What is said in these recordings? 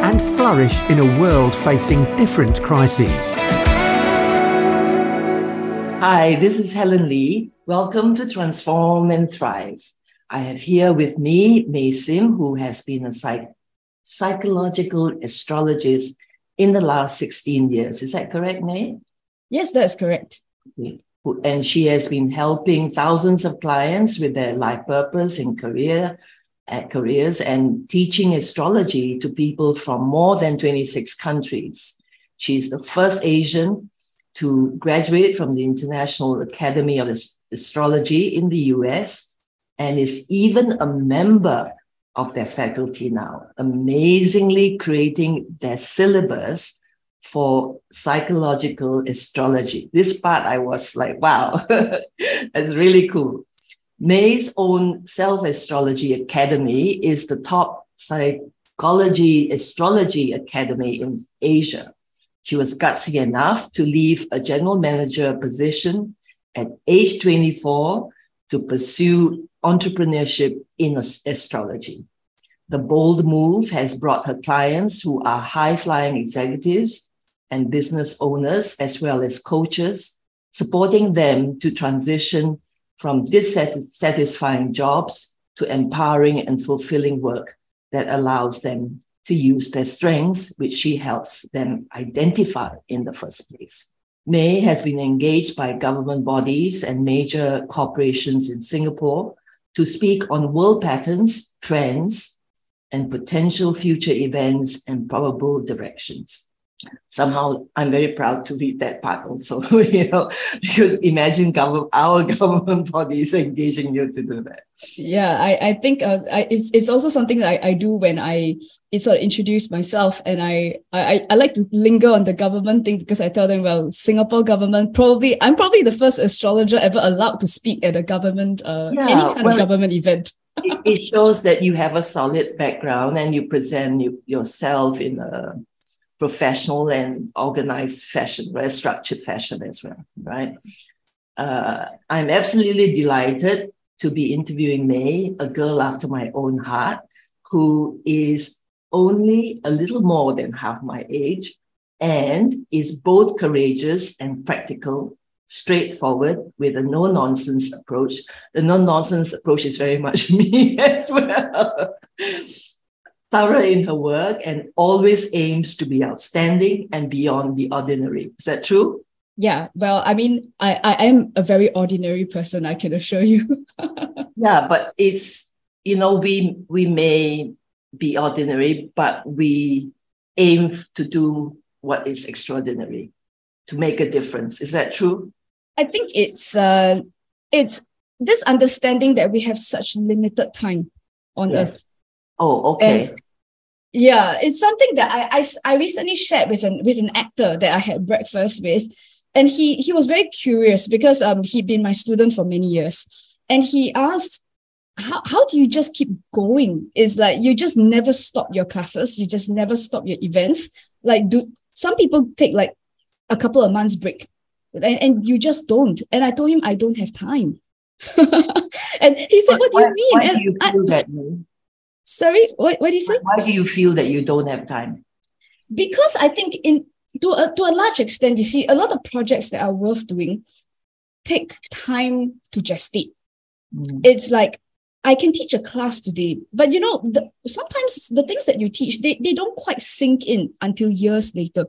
and flourish in a world facing different crises. Hi, this is Helen Lee. Welcome to Transform and Thrive. I have here with me May Sim, who has been a psych- psychological astrologist in the last 16 years. Is that correct, May? Yes, that's correct. And she has been helping thousands of clients with their life purpose and career careers and teaching astrology to people from more than 26 countries. She's the first Asian to graduate from the International Academy of Astrology in the US and is even a member of their faculty now, amazingly creating their syllabus for psychological astrology. This part I was like, wow, that's really cool. May's own Self Astrology Academy is the top psychology astrology academy in Asia. She was gutsy enough to leave a general manager position at age 24 to pursue entrepreneurship in astrology. The bold move has brought her clients who are high flying executives and business owners, as well as coaches, supporting them to transition from dissatisfying jobs to empowering and fulfilling work that allows them to use their strengths, which she helps them identify in the first place. May has been engaged by government bodies and major corporations in Singapore to speak on world patterns, trends, and potential future events and probable directions somehow I'm very proud to read that part also, you know, because imagine government, our government bodies engaging you to do that. Yeah, I, I think uh, I, it's, it's also something that I, I do when I sort of introduce myself and I, I, I like to linger on the government thing because I tell them, well, Singapore government, probably, I'm probably the first astrologer ever allowed to speak at a government, uh, yeah, any kind well, of government event. it shows that you have a solid background and you present you, yourself in a professional and organized fashion, very structured fashion as well, right? Uh, I'm absolutely delighted to be interviewing May, a girl after my own heart, who is only a little more than half my age and is both courageous and practical, straightforward with a no nonsense approach. The no nonsense approach is very much me as well thorough in her work and always aims to be outstanding and beyond the ordinary. Is that true? Yeah, well, I mean, I, I am a very ordinary person, I can assure you. yeah, but it's, you know, we we may be ordinary, but we aim to do what is extraordinary, to make a difference. Is that true? I think it's uh it's this understanding that we have such limited time on yes. earth Oh, okay. And yeah, it's something that I, I I recently shared with an with an actor that I had breakfast with, and he he was very curious because um he'd been my student for many years, and he asked. How, how do you just keep going? Is like you just never stop your classes, you just never stop your events. Like do some people take like a couple of months break and, and you just don't. And I told him I don't have time. and he said, What, what do you mean? Why do you I, that? Sorry, what, what do you say? Why do you feel that you don't have time? Because I think in to a, to a large extent, you see, a lot of projects that are worth doing take time to gestate. Mm. It's like I can teach a class today, but you know, the, sometimes the things that you teach, they, they don't quite sink in until years later.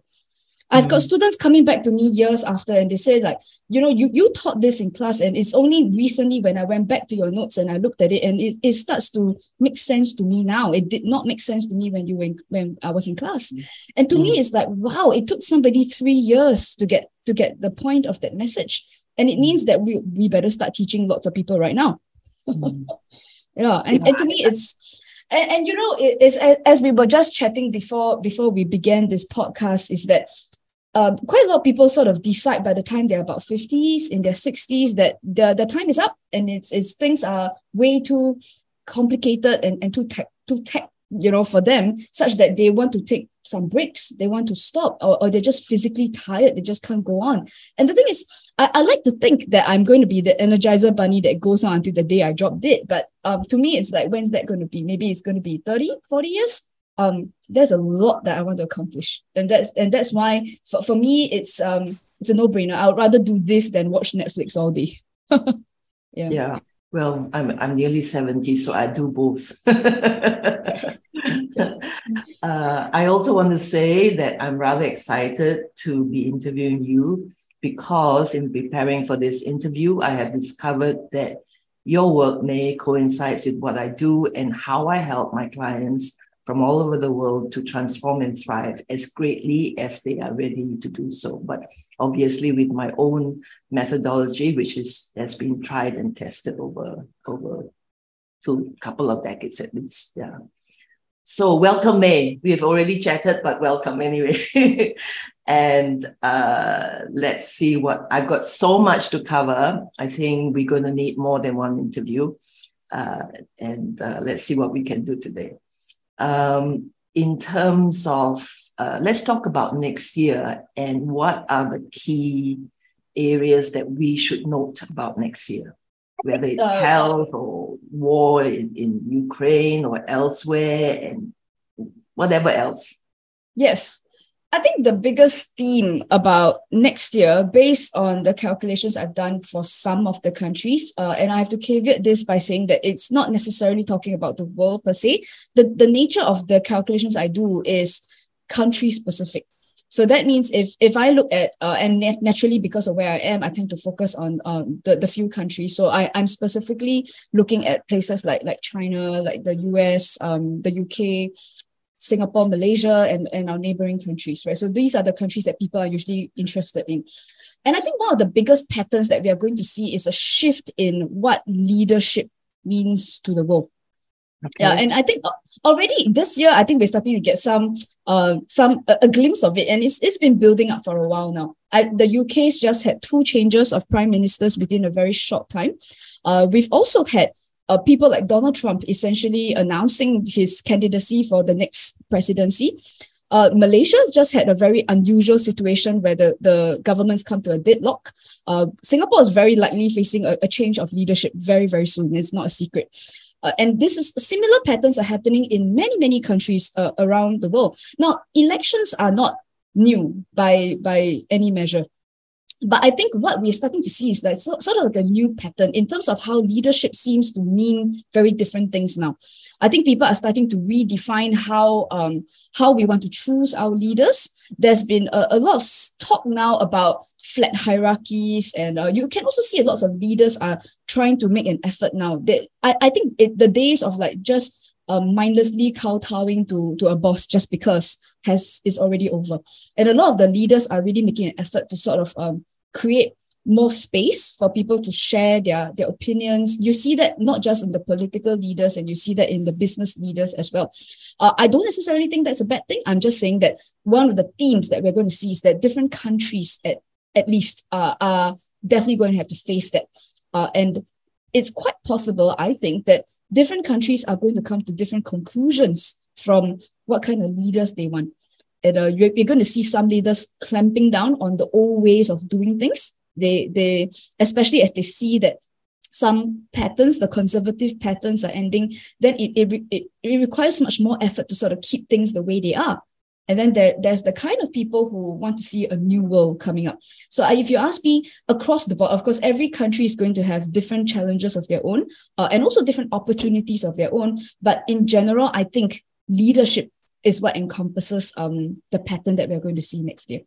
I've got mm. students coming back to me years after and they say like, you know, you, you taught this in class and it's only recently when I went back to your notes and I looked at it and it, it starts to make sense to me now. It did not make sense to me when you were in, when I was in class. Mm. And to mm. me, it's like, wow, it took somebody three years to get to get the point of that message. And it means that we, we better start teaching lots of people right now. Mm. yeah. And, and to me, it's and, and you know, it, it's as we were just chatting before before we began this podcast, is that um, quite a lot of people sort of decide by the time they're about 50s in their 60s that the, the time is up and it's, it's things are way too complicated and, and too tech too tech you know for them such that they want to take some breaks they want to stop or, or they're just physically tired they just can't go on. And the thing is I, I like to think that i'm going to be the energizer bunny that goes on until the day i drop dead but um to me it's like when's that going to be? Maybe it's going to be 30 40 years um, there's a lot that I want to accomplish. And that's and that's why for, for me it's um it's a no-brainer. I would rather do this than watch Netflix all day. yeah. Yeah. Well, I'm I'm nearly 70, so I do both. uh, I also want to say that I'm rather excited to be interviewing you because in preparing for this interview, I have discovered that your work may coincide with what I do and how I help my clients from all over the world to transform and thrive as greatly as they are ready to do so. But obviously, with my own methodology, which is has been tried and tested over over two couple of decades at least. Yeah. So welcome, May. We have already chatted, but welcome anyway. and uh, let's see what I've got so much to cover. I think we're going to need more than one interview. Uh, and uh, let's see what we can do today um, in terms of uh, let's talk about next year and what are the key areas that we should note about next year, whether it's health or war in, in Ukraine or elsewhere and whatever else. Yes. I think the biggest theme about next year, based on the calculations I've done for some of the countries, uh, and I have to caveat this by saying that it's not necessarily talking about the world per se. The, the nature of the calculations I do is country specific. So that means if if I look at uh, and nat- naturally because of where I am, I tend to focus on um, the, the few countries. So I, I'm specifically looking at places like like China, like the US, um, the UK, Singapore, Malaysia, and, and our neighboring countries, right? So these are the countries that people are usually interested in. And I think one of the biggest patterns that we are going to see is a shift in what leadership means to the world. Okay. Yeah, and I think already this year, I think we're starting to get some, uh, some a, a glimpse of it, and it's it's been building up for a while now. I, the UK's just had two changes of prime ministers within a very short time. Uh, we've also had uh, people like Donald Trump essentially announcing his candidacy for the next presidency. Uh, Malaysia just had a very unusual situation where the, the governments come to a deadlock. Uh, Singapore is very likely facing a, a, change of leadership very, very soon. It's not a secret. Uh, and this is similar patterns are happening in many, many countries uh, around the world. Now, elections are not new by, by any measure. But I think what we're starting to see is that so, sort of like a new pattern in terms of how leadership seems to mean very different things now. I think people are starting to redefine how um, how we want to choose our leaders. There's been a, a lot of talk now about flat hierarchies, and uh, you can also see a lot of leaders are trying to make an effort now. That I, I think it, the days of like just um, mindlessly kowtowing to, to a boss just because has is already over. And a lot of the leaders are really making an effort to sort of um, create more space for people to share their, their opinions. You see that not just in the political leaders, and you see that in the business leaders as well. Uh, I don't necessarily think that's a bad thing. I'm just saying that one of the themes that we're going to see is that different countries, at, at least, uh, are definitely going to have to face that. Uh, and it's quite possible, I think, that different countries are going to come to different conclusions from what kind of leaders they want. And uh, you're, you're going to see some leaders clamping down on the old ways of doing things. They, they, especially as they see that some patterns, the conservative patterns are ending, then it, it, it, it requires much more effort to sort of keep things the way they are. And then there, there's the kind of people who want to see a new world coming up. So uh, if you ask me across the board, of course, every country is going to have different challenges of their own uh, and also different opportunities of their own. But in general, I think leadership is what encompasses um, the pattern that we're going to see next year.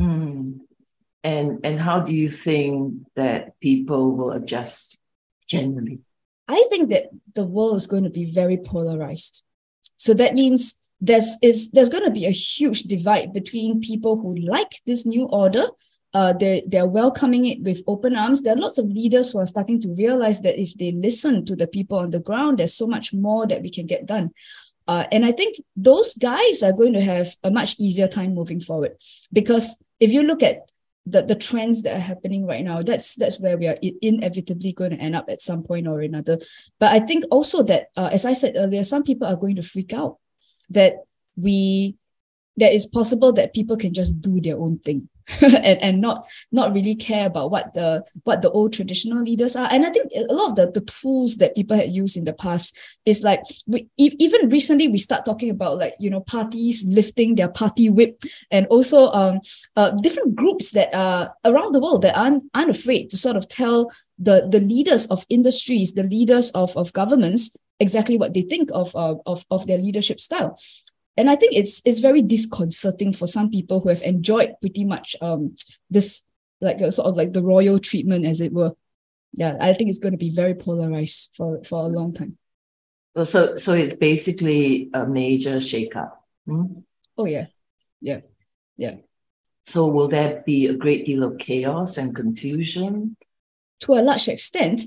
Mm. And, and how do you think that people will adjust generally? I think that the world is going to be very polarized. So that means there's is there's going to be a huge divide between people who like this new order uh, they, they're welcoming it with open arms. There are lots of leaders who are starting to realize that if they listen to the people on the ground, there's so much more that we can get done. Uh, and I think those guys are going to have a much easier time moving forward because if you look at the, the trends that are happening right now, that's that's where we are inevitably going to end up at some point or another. But I think also that, uh, as I said earlier, some people are going to freak out that we that it's possible that people can just do their own thing and, and not not really care about what the what the old traditional leaders are. And i think a lot of the, the tools that people had used in the past is like we even recently we start talking about like you know parties lifting their party whip and also um uh, different groups that are around the world that aren't, aren't afraid to sort of tell the the leaders of industries the leaders of of governments exactly what they think of uh, of of their leadership style and I think it's it's very disconcerting for some people who have enjoyed pretty much um this like a sort of like the royal treatment as it were. Yeah, I think it's going to be very polarized for for a long time. So so it's basically a major shakeup. Hmm? Oh yeah, yeah, yeah. So will there be a great deal of chaos and confusion? To a large extent,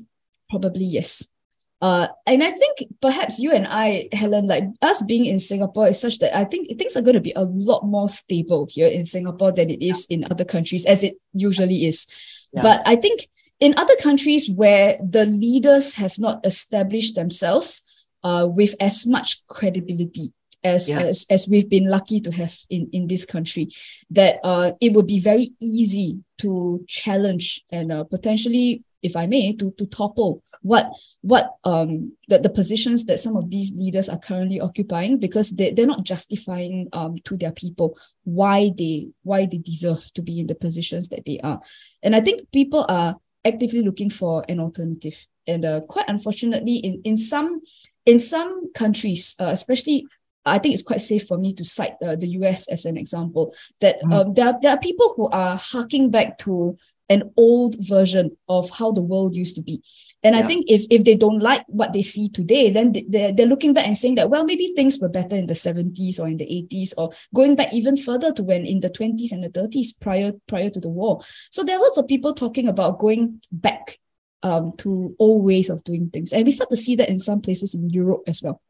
probably yes. Uh, and I think perhaps you and I, Helen, like us being in Singapore is such that I think things are going to be a lot more stable here in Singapore than it is in other countries, as it usually is. Yeah. But I think in other countries where the leaders have not established themselves uh, with as much credibility as, yeah. as as we've been lucky to have in in this country, that uh, it would be very easy to challenge and uh, potentially if I may, to, to topple what what um the, the positions that some of these leaders are currently occupying because they, they're not justifying um to their people why they why they deserve to be in the positions that they are. And I think people are actively looking for an alternative. And uh, quite unfortunately, in, in some in some countries, uh, especially I think it's quite safe for me to cite uh, the US as an example that mm. um, there, there are people who are harking back to an old version of how the world used to be. And yeah. I think if, if they don't like what they see today, then they're, they're looking back and saying that, well, maybe things were better in the 70s or in the 80s or going back even further to when in the 20s and the 30s prior, prior to the war. So there are lots of people talking about going back um, to old ways of doing things. And we start to see that in some places in Europe as well.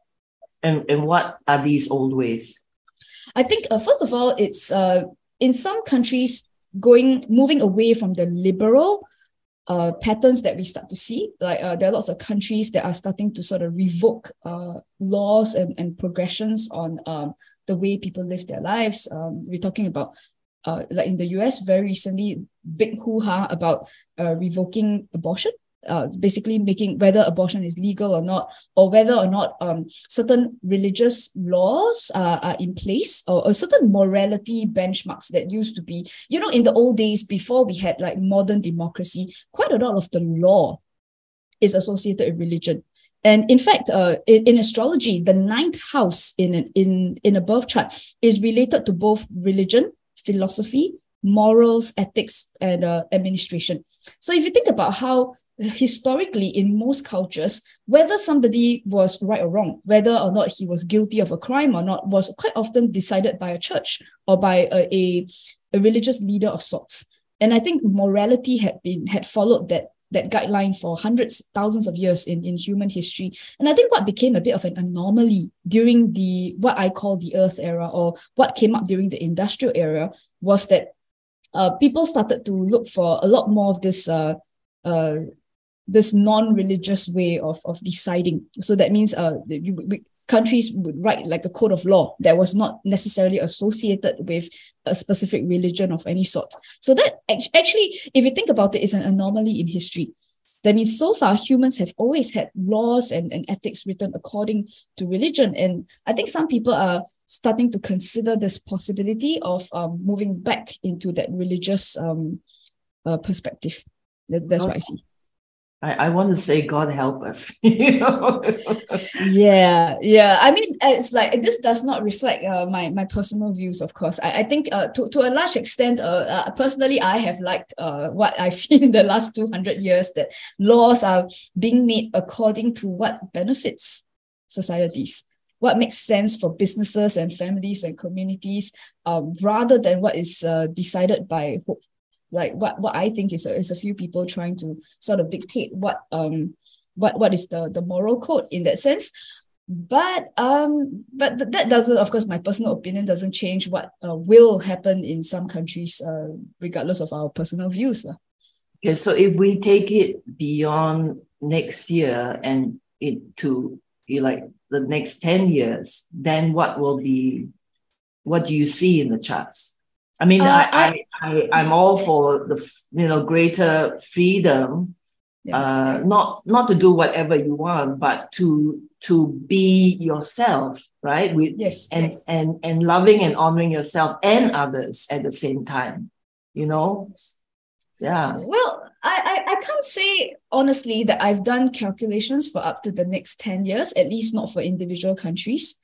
And, and what are these old ways? I think, uh, first of all, it's uh, in some countries, going moving away from the liberal uh, patterns that we start to see. Like uh, there are lots of countries that are starting to sort of revoke uh, laws and, and progressions on um, the way people live their lives. Um, we're talking about uh, like in the US very recently, big hoo-ha about revoking abortion uh, basically making whether abortion is legal or not, or whether or not um, certain religious laws uh, are in place, or, or certain morality benchmarks that used to be, you know, in the old days before we had like modern democracy, quite a lot of the law is associated with religion. And in fact, uh, in, in astrology, the ninth house in, in, in a birth chart is related to both religion, philosophy, morals, ethics, and uh, administration. So if you think about how historically in most cultures, whether somebody was right or wrong, whether or not he was guilty of a crime or not, was quite often decided by a church or by a, a, a religious leader of sorts. And I think morality had been had followed that that guideline for hundreds, thousands of years in, in human history. And I think what became a bit of an anomaly during the what I call the earth era or what came up during the industrial era was that uh, people started to look for a lot more of this uh, uh, this non-religious way of, of deciding. So that means uh, we, we, countries would write like a code of law that was not necessarily associated with a specific religion of any sort. So that actually, if you think about it, is an anomaly in history. That means so far humans have always had laws and, and ethics written according to religion. And I think some people are starting to consider this possibility of um, moving back into that religious um, uh, perspective. That, that's what I see. I, I want to say God help us. you know? yeah, yeah. I mean, it's like this does not reflect uh, my my personal views, of course. I, I think uh, to, to a large extent, uh, uh, personally, I have liked uh, what I've seen in the last 200 years that laws are being made according to what benefits societies what makes sense for businesses and families and communities um, rather than what is uh, decided by like what what I think is a, is a few people trying to sort of dictate what um what what is the the moral code in that sense. but um but th- that doesn't of course my personal opinion doesn't change what uh, will happen in some countries uh, regardless of our personal views lah. Okay, so if we take it beyond next year and into like the next 10 years, then what will be, what do you see in the charts? I mean, uh, I, I, I, am all for the, you know, greater freedom, yeah. uh, not, not to do whatever you want, but to, to be yourself, right? With, yes, and, yes. and, and loving and honoring yourself and others at the same time, you know? Yes. Yeah. Well, I, I, I can't say honestly that I've done calculations for up to the next 10 years, at least not for individual countries.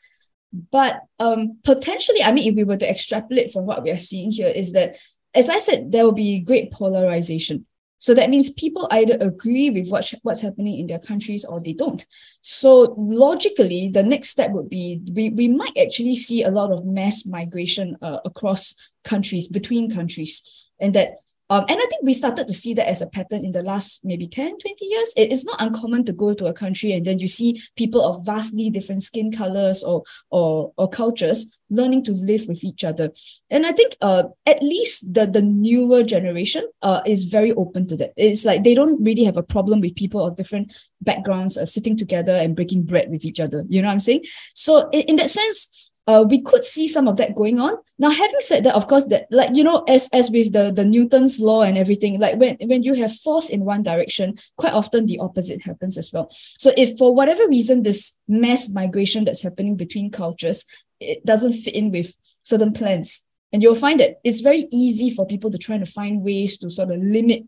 But um, potentially, I mean, if we were to extrapolate from what we are seeing here, is that, as I said, there will be great polarization. So that means people either agree with what, what's happening in their countries or they don't. So logically, the next step would be we, we might actually see a lot of mass migration uh, across countries, between countries, and that um, and I think we started to see that as a pattern in the last maybe 10, 20 years. It is not uncommon to go to a country and then you see people of vastly different skin colors or, or, or cultures learning to live with each other. And I think uh, at least the, the newer generation uh, is very open to that. It's like they don't really have a problem with people of different backgrounds uh, sitting together and breaking bread with each other. You know what I'm saying? So in, in that sense, uh, we could see some of that going on. Now, having said that, of course, that like you know, as as with the the Newton's law and everything, like when when you have force in one direction, quite often the opposite happens as well. So, if for whatever reason this mass migration that's happening between cultures it doesn't fit in with certain plans, and you'll find that it's very easy for people to try to find ways to sort of limit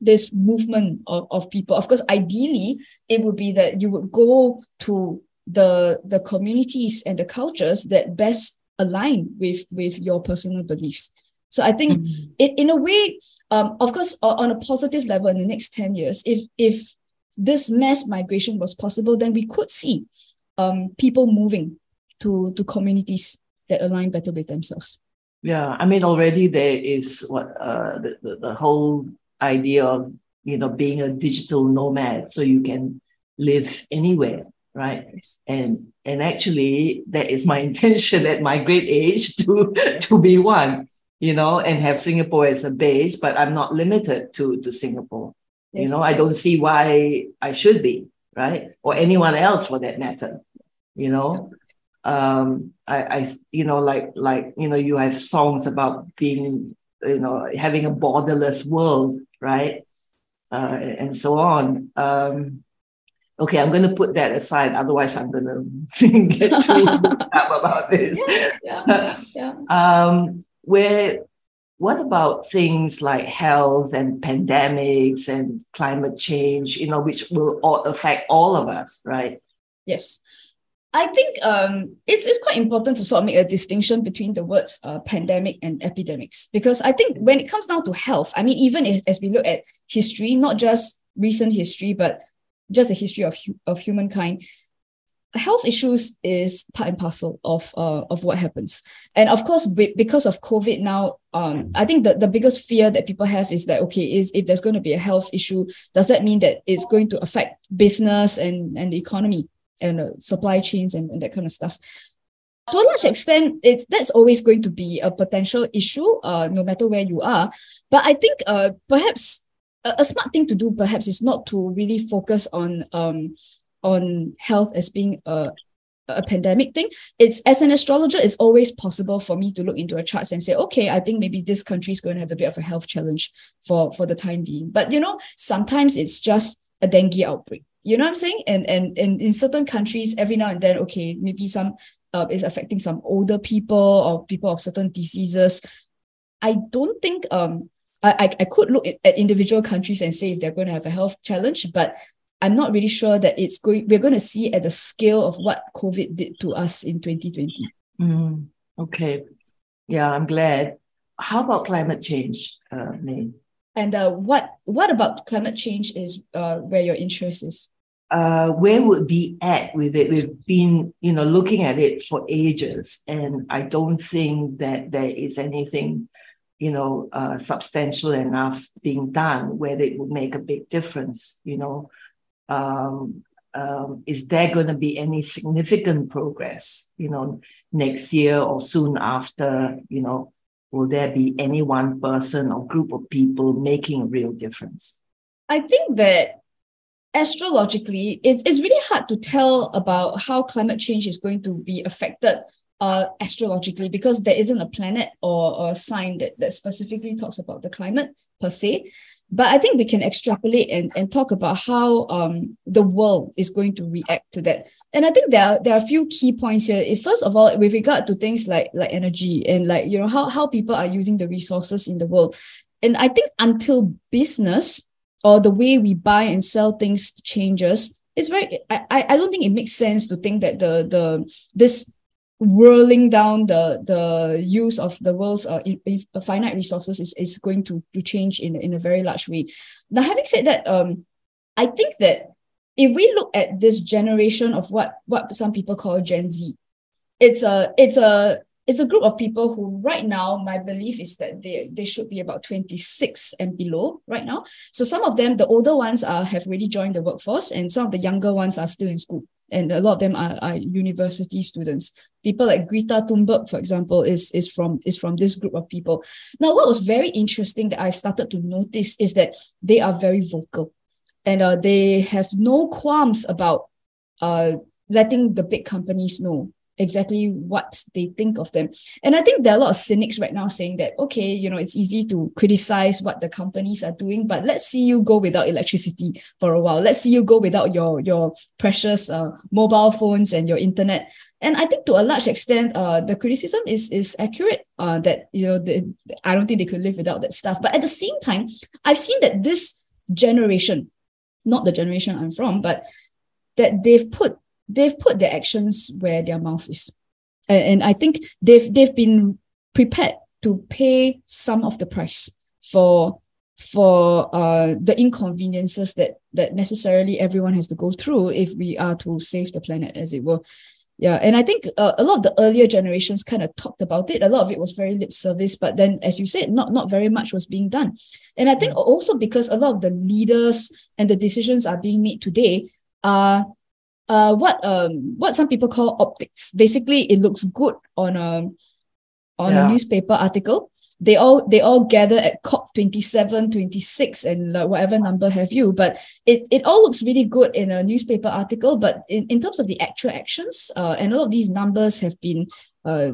this movement of, of people. Of course, ideally, it would be that you would go to the the communities and the cultures that best align with with your personal beliefs. So i think mm-hmm. it in a way um, of course on a positive level in the next 10 years if if this mass migration was possible then we could see um, people moving to to communities that align better with themselves. Yeah i mean already there is what uh, the, the, the whole idea of you know being a digital nomad so you can live anywhere right? And and actually, that is my intention at my great age to to be one, you know, and have Singapore as a base. But I'm not limited to to Singapore. You know. I don't see why I should be right, or anyone else for that matter. You know, um, I, I, you know, like like you know, you have songs about being, you know, having a borderless world, right, uh, and so on. Um, okay, I'm going to put that aside. Otherwise, I'm going to get too up about this. Yeah, yeah, yeah. um, where, what about things like health and pandemics and climate change, you know, which will all affect all of us, right? Yes. I think um, it's, it's quite important to sort of make a distinction between the words uh, pandemic and epidemics because I think when it comes down to health, I mean, even if, as we look at history, not just recent history, but just the history of, of humankind, health issues is part and parcel of uh, of what happens. And of course because of covid now um i think the, the biggest fear that people have is that okay is if there's going to be a health issue does that mean that it's going to affect business and and the economy and uh, supply chains and, and that kind of stuff? To a large extent it's that's always going to be a potential issue uh no matter where you are. But i think uh perhaps a, a smart thing to do perhaps is not to really focus on um on health as being a a pandemic thing. It's as an astrologer it's always possible for me to look into a chart and say okay i think maybe this country is going to have a bit of a health challenge for for the time being. But you know sometimes it's just a dengue outbreak. You know what i'm saying? And and, and in certain countries every now and then okay maybe some uh, is affecting some older people or people of certain diseases. I don't think um I, I could look at individual countries and say if they're going to have a health challenge, but I'm not really sure that it's going. We're going to see at the scale of what COVID did to us in 2020. Mm, okay, yeah, I'm glad. How about climate change, uh, May? And uh, what what about climate change is uh, where your interest is? Uh, where would be at with it? We've been, you know, looking at it for ages, and I don't think that there is anything you know, uh, substantial enough being done where it would make a big difference, you know. Um, um, is there going to be any significant progress, you know, next year or soon after, you know, will there be any one person or group of people making a real difference? I think that astrologically, it's, it's really hard to tell about how climate change is going to be affected uh, astrologically because there isn't a planet or, or a sign that, that specifically talks about the climate per se. But I think we can extrapolate and, and talk about how um, the world is going to react to that. And I think there are, there are a few key points here. If, first of all, with regard to things like, like energy and like, you know, how, how people are using the resources in the world. And I think until business or the way we buy and sell things changes, it's very, I, I don't think it makes sense to think that the, the, this whirling down the the use of the world's uh, if, uh, finite resources is, is going to, to change in, in a very large way. Now, having said that, um, I think that if we look at this generation of what what some people call Gen Z, it's a it's a it's a group of people who right now my belief is that they they should be about 26 and below right now so some of them the older ones are have already joined the workforce and some of the younger ones are still in school and a lot of them are, are university students. People like Greta Thunberg, for example, is, is from is from this group of people. Now, what was very interesting that I've started to notice is that they are very vocal, and uh, they have no qualms about uh, letting the big companies know exactly what they think of them. And I think there are a lot of cynics right now saying that, okay, you know, it's easy to criticize what the companies are doing, but let's see you go without electricity for a while. Let's see you go without your, your precious uh, mobile phones and your internet. And I think to a large extent, uh, the criticism is is accurate. Uh, that you know, the, I don't think they could live without that stuff. But at the same time, I've seen that this generation, not the generation I'm from, but that they've put they've put their actions where their mouth is. And, and I think they've they've been prepared to pay some of the price for for uh, the inconveniences that that necessarily everyone has to go through if we are to save the planet, as it were. Yeah, and I think uh, a lot of the earlier generations kind of talked about it. A lot of it was very lip service, but then, as you said, not not very much was being done. And I think also because a lot of the leaders and the decisions are being made today are uh, what um what some people call optics. Basically, it looks good on a on yeah. a newspaper article. They all they all gather at COP 27, 26, and uh, whatever number have you. But it, it all looks really good in a newspaper article. But in, in terms of the actual actions, uh, and all of these numbers have been uh,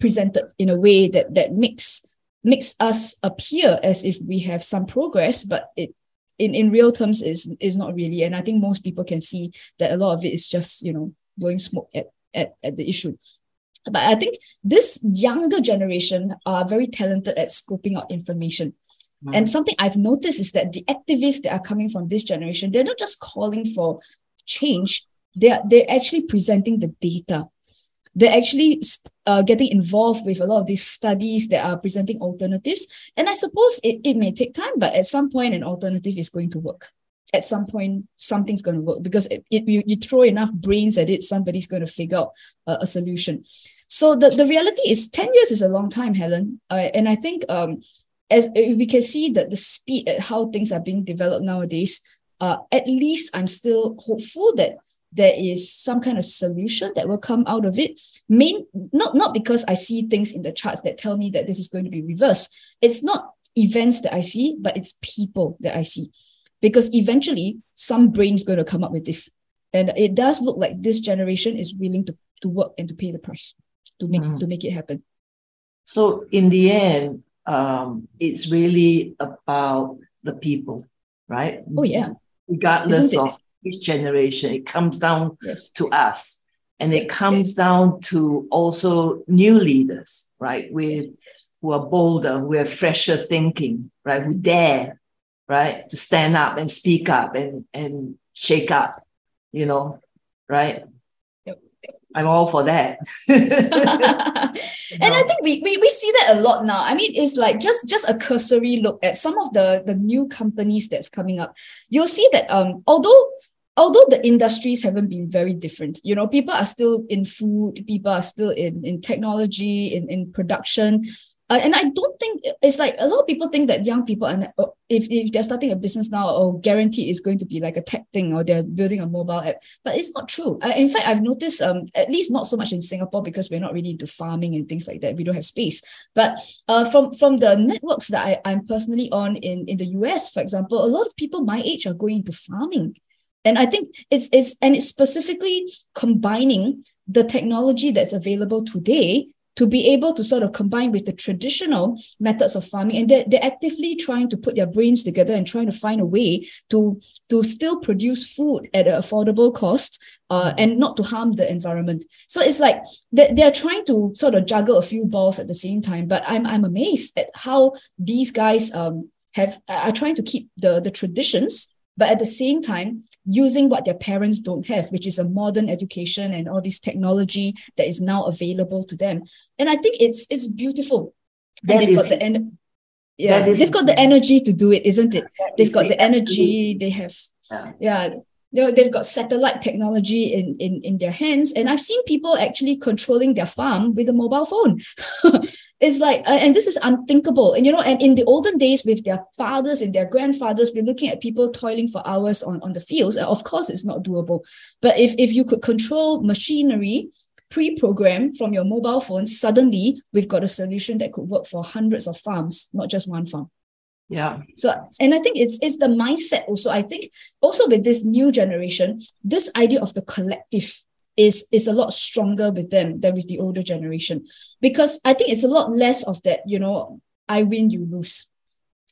presented in a way that that makes makes us appear as if we have some progress, but it in, in real terms is is not really. And I think most people can see that a lot of it is just, you know, blowing smoke at, at, at the issue. But I think this younger generation are very talented at scoping out information. Mm. And something I've noticed is that the activists that are coming from this generation, they're not just calling for change, they're, they're actually presenting the data they're actually uh, getting involved with a lot of these studies that are presenting alternatives. And I suppose it, it may take time, but at some point, an alternative is going to work. At some point, something's going to work because if you, you throw enough brains at it, somebody's going to figure out a, a solution. So the, the reality is 10 years is a long time, Helen. Uh, and I think um, as uh, we can see that the speed at how things are being developed nowadays, uh, at least I'm still hopeful that there is some kind of solution that will come out of it. Main not not because I see things in the charts that tell me that this is going to be reversed. It's not events that I see, but it's people that I see. Because eventually some brain is going to come up with this. And it does look like this generation is willing to, to work and to pay the price to make mm. to make it happen. So in the end, um, it's really about the people, right? Oh yeah. Regardless of each generation. It comes down yes, to yes. us. And it comes yes. down to also new leaders, right? With who are bolder, who have fresher thinking, right? Who dare, right, to stand up and speak up and and shake up, you know, right? I'm all for that. and I think we, we we see that a lot now. I mean, it's like just just a cursory look at some of the the new companies that's coming up. You'll see that um although although the industries haven't been very different, you know, people are still in food, people are still in, in technology, in, in production. uh, and I don't think it's like a lot of people think that young people and uh, if, if they're starting a business now, or oh, guarantee it's going to be like a tech thing or they're building a mobile app. But it's not true. I, in fact, I've noticed um at least not so much in Singapore because we're not really into farming and things like that. We don't have space. But uh, from from the networks that I, I'm personally on in in the US, for example, a lot of people my age are going into farming and i think it's it's and it's specifically combining the technology that's available today to be able to sort of combine with the traditional methods of farming. And they're, they're actively trying to put their brains together and trying to find a way to to still produce food at an affordable cost uh, and not to harm the environment. So it's like they're, they're trying to sort of juggle a few balls at the same time. But i'm, I'm amazed at how these guys um, have are trying to keep the the traditions but at the same time using what their parents don't have which is a modern education and all this technology that is now available to them. And i think it's it's beautiful. That and they've is, got the en- yeah they've got the energy to do it isn't it? They've got the energy they have. Yeah, yeah know, they've got satellite technology in, in, in their hands. And I've seen people actually controlling their farm with a mobile phone. it's like, uh, and this is unthinkable. And, you know, and in the olden days with their fathers and their grandfathers, we're looking at people toiling for hours on, on the fields. Of course, it's not doable. But if, if you could control machinery, pre-programmed from your mobile phone, suddenly we've got a solution that could work for hundreds of farms, not just one farm. Yeah. So, and I think it's it's the mindset also. I think also with this new generation, this idea of the collective is is a lot stronger with them than with the older generation because I think it's a lot less of that. You know, I win, you lose.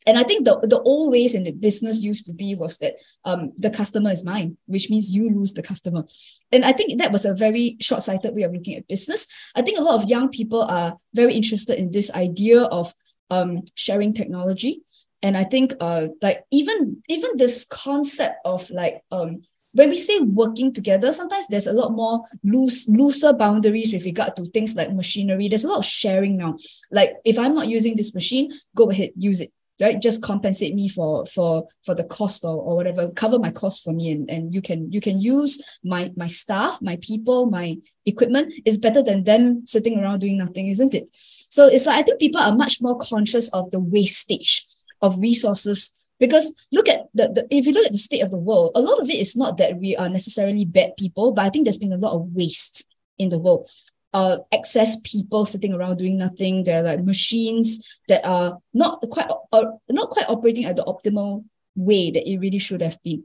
And I think the, the old ways in the business used to be was that um, the customer is mine, which means you lose the customer. And I think that was a very short sighted way of looking at business. I think a lot of young people are very interested in this idea of um, sharing technology and i think uh like even even this concept of like um when we say working together sometimes there's a lot more loose looser boundaries with regard to things like machinery. There's a lot of sharing now. Like if i'm not using this machine go ahead use it right? Just compensate me for for for the cost or, or whatever. Cover my cost for me and, and you can you can use my my staff my people my equipment. Is better than them sitting around doing nothing isn't it? So it's like i think people are much more conscious of the wastage of resources. Because look at the, the if you look at the state of the world a lot of it is not that we are necessarily bad people but i think there's been a lot of waste in the world. Uh excess people sitting around doing nothing. There are like machines that are not quite uh, not quite operating at the optimal way that it really should have been.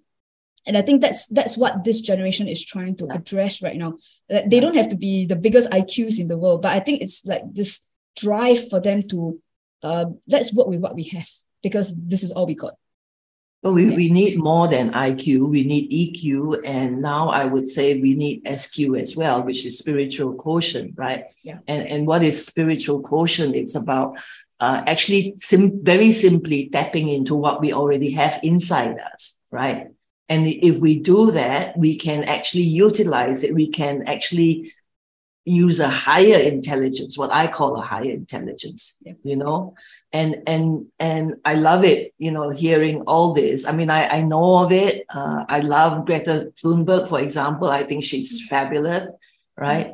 And i think that's that's what this generation is trying to address right now. They don't have to be the biggest iqs in the world but i think it's like this drive for them to uh, let's work with what we have because this is all we got. But we, yeah. we need more than IQ, we need EQ, and now I would say we need SQ as well, which is spiritual quotient, right? Yeah. And, and what is spiritual quotient? It's about uh, actually sim- very simply tapping into what we already have inside us, right? And if we do that, we can actually utilize it. We can actually use a higher intelligence, what I call a higher intelligence, yeah. you know, and and and I love it, you know, hearing all this. I mean, I I know of it. Uh, I love Greta Thunberg, for example. I think she's mm-hmm. fabulous, right?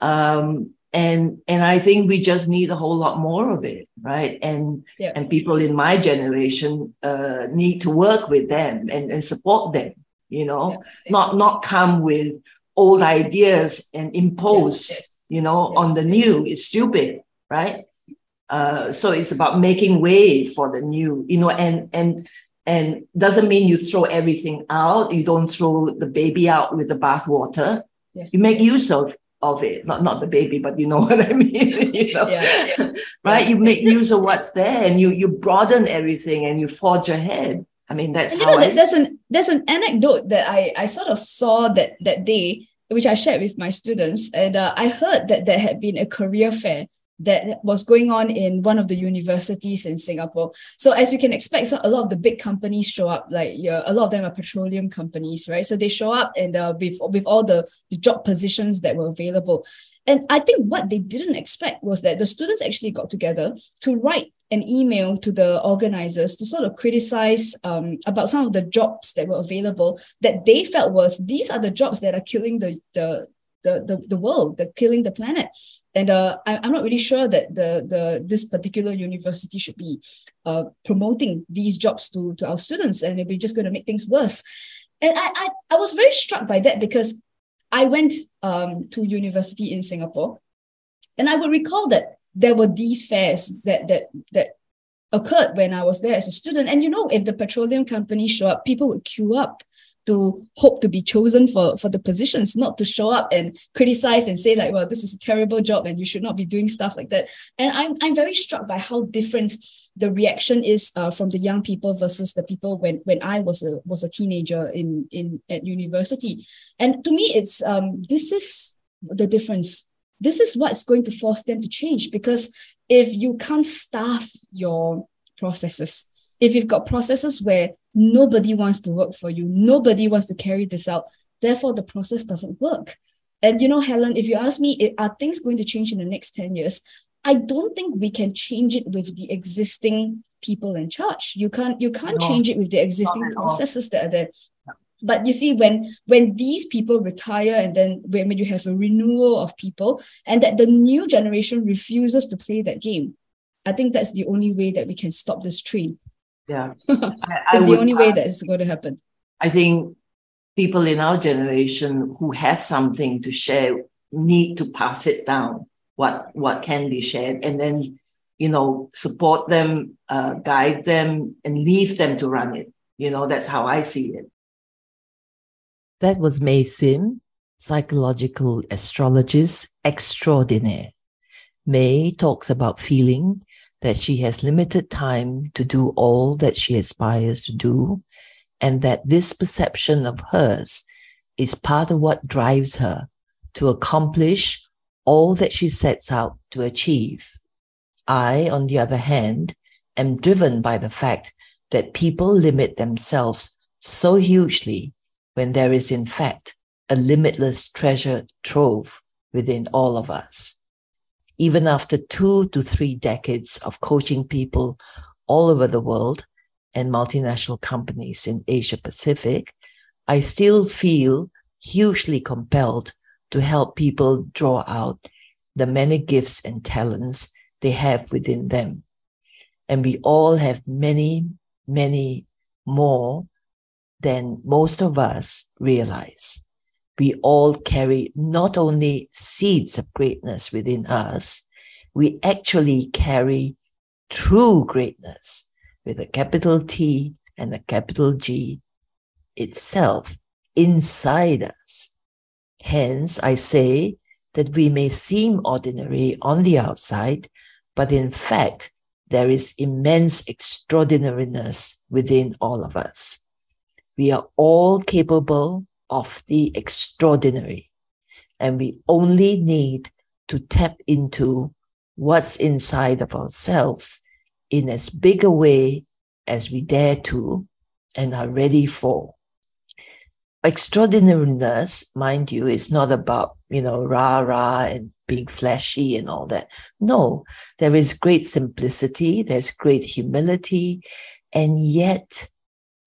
Um, and and I think we just need a whole lot more of it, right? And yeah. and people in my generation uh, need to work with them and, and support them, you know, yeah. not not come with old ideas and impose, yes, yes. you know, yes. on the new. It's stupid, right? Uh, so it's about making way for the new, you know, and and and doesn't mean you throw everything out. You don't throw the baby out with the bathwater. Yes. You make use of of it, not not the baby, but you know what I mean. you know? yeah, yeah. right? You make use of what's there, and you you broaden everything, and you forge ahead. I mean, that's and you know, I there's an there's an anecdote that I I sort of saw that that day, which I shared with my students, and uh, I heard that there had been a career fair that was going on in one of the universities in Singapore. So as you can expect, so a lot of the big companies show up, like yeah, a lot of them are petroleum companies, right? So they show up and uh, with, with all the, the job positions that were available. And I think what they didn't expect was that the students actually got together to write an email to the organizers to sort of criticize um, about some of the jobs that were available that they felt was these are the jobs that are killing the, the the, the, the world, the killing the planet. And uh, I, am not really sure that the, the this particular university should be uh, promoting these jobs to, to our students, and it'd be just going to make things worse. And I, I, I was very struck by that because I went um, to university in Singapore, and I would recall that there were these fairs that that that occurred when I was there as a student. And you know, if the petroleum company show up, people would queue up to hope to be chosen for, for the positions, not to show up and criticize and say like, well, this is a terrible job and you should not be doing stuff like that. And I'm, I'm very struck by how different the reaction is uh, from the young people versus the people when, when I was a, was a teenager in, in at university. And to me, it's um, this is the difference. This is what's going to force them to change because if you can't staff your processes, if you've got processes where nobody wants to work for you, nobody wants to carry this out, therefore the process doesn't work. And you know, Helen, if you ask me, are things going to change in the next 10 years? I don't think we can change it with the existing people in charge. You can't you can't no, change it with the existing processes that are there. But you see, when when these people retire and then when, when you have a renewal of people and that the new generation refuses to play that game, I think that's the only way that we can stop this train. Yeah. it's the only way that is going to happen. I think people in our generation who has something to share need to pass it down what what can be shared and then you know support them uh, guide them and leave them to run it you know that's how i see it that was May Sim, psychological astrologist extraordinaire. May talks about feeling that she has limited time to do all that she aspires to do, and that this perception of hers is part of what drives her to accomplish all that she sets out to achieve. I, on the other hand, am driven by the fact that people limit themselves so hugely when there is in fact a limitless treasure trove within all of us. Even after two to three decades of coaching people all over the world and multinational companies in Asia Pacific, I still feel hugely compelled to help people draw out the many gifts and talents they have within them. And we all have many, many more than most of us realize. We all carry not only seeds of greatness within us, we actually carry true greatness with a capital T and a capital G itself inside us. Hence, I say that we may seem ordinary on the outside, but in fact, there is immense extraordinariness within all of us. We are all capable of the extraordinary, and we only need to tap into what's inside of ourselves in as big a way as we dare to and are ready for. Extraordinariness, mind you, is not about, you know, rah rah and being flashy and all that. No, there is great simplicity, there's great humility, and yet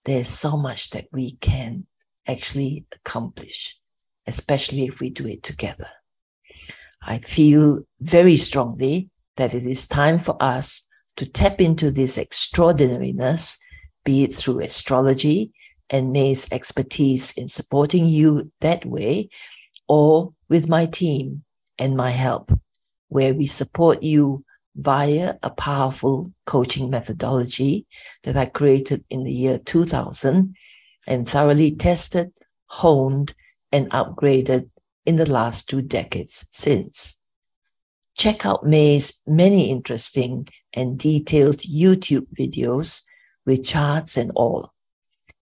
there's so much that we can actually accomplish, especially if we do it together. I feel very strongly that it is time for us to tap into this extraordinariness, be it through astrology and May's expertise in supporting you that way, or with my team and my help, where we support you via a powerful coaching methodology that I created in the year 2000 and thoroughly tested, honed, and upgraded in the last two decades since. Check out May's many interesting and detailed YouTube videos with charts and all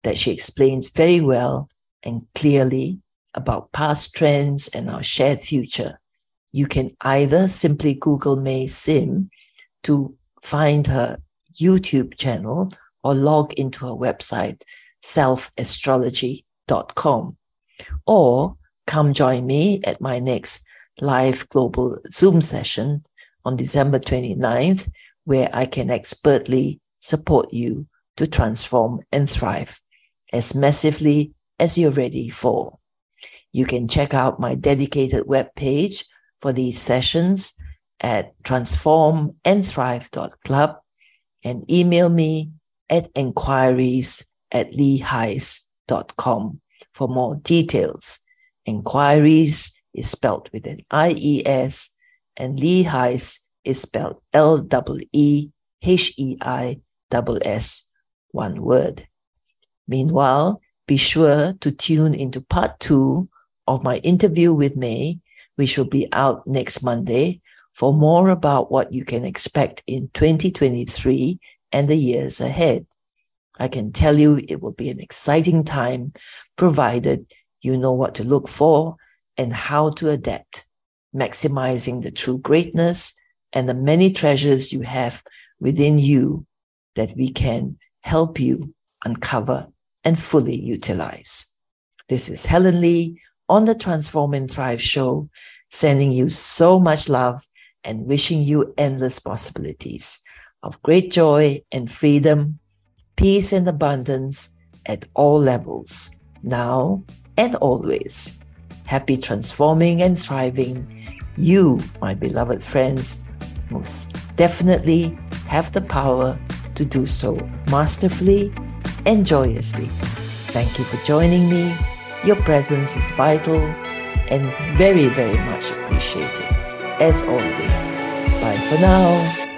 that she explains very well and clearly about past trends and our shared future you can either simply Google May Sim to find her YouTube channel or log into her website, selfastrology.com, or come join me at my next live global Zoom session on December 29th, where I can expertly support you to transform and thrive as massively as you're ready for. You can check out my dedicated webpage for these sessions at transformandthrive.club and email me at inquiries at leeheiss.com for more details. Inquiries is spelled with an I-E-S and Lee Heiss is spelled L-E-E-H-E-I-S-S, one word. Meanwhile, be sure to tune into part two of my interview with May, which will be out next Monday, for more about what you can expect in 2023 and the years ahead. I can tell you it will be an exciting time, provided you know what to look for and how to adapt, maximizing the true greatness and the many treasures you have within you that we can help you uncover and fully utilize. This is Helen Lee on the Transform and Thrive show, sending you so much love and wishing you endless possibilities of great joy and freedom, peace and abundance at all levels, now and always. Happy transforming and thriving. You, my beloved friends, most definitely have the power to do so masterfully and joyously. Thank you for joining me. Your presence is vital and very, very much appreciated. As always, bye for now.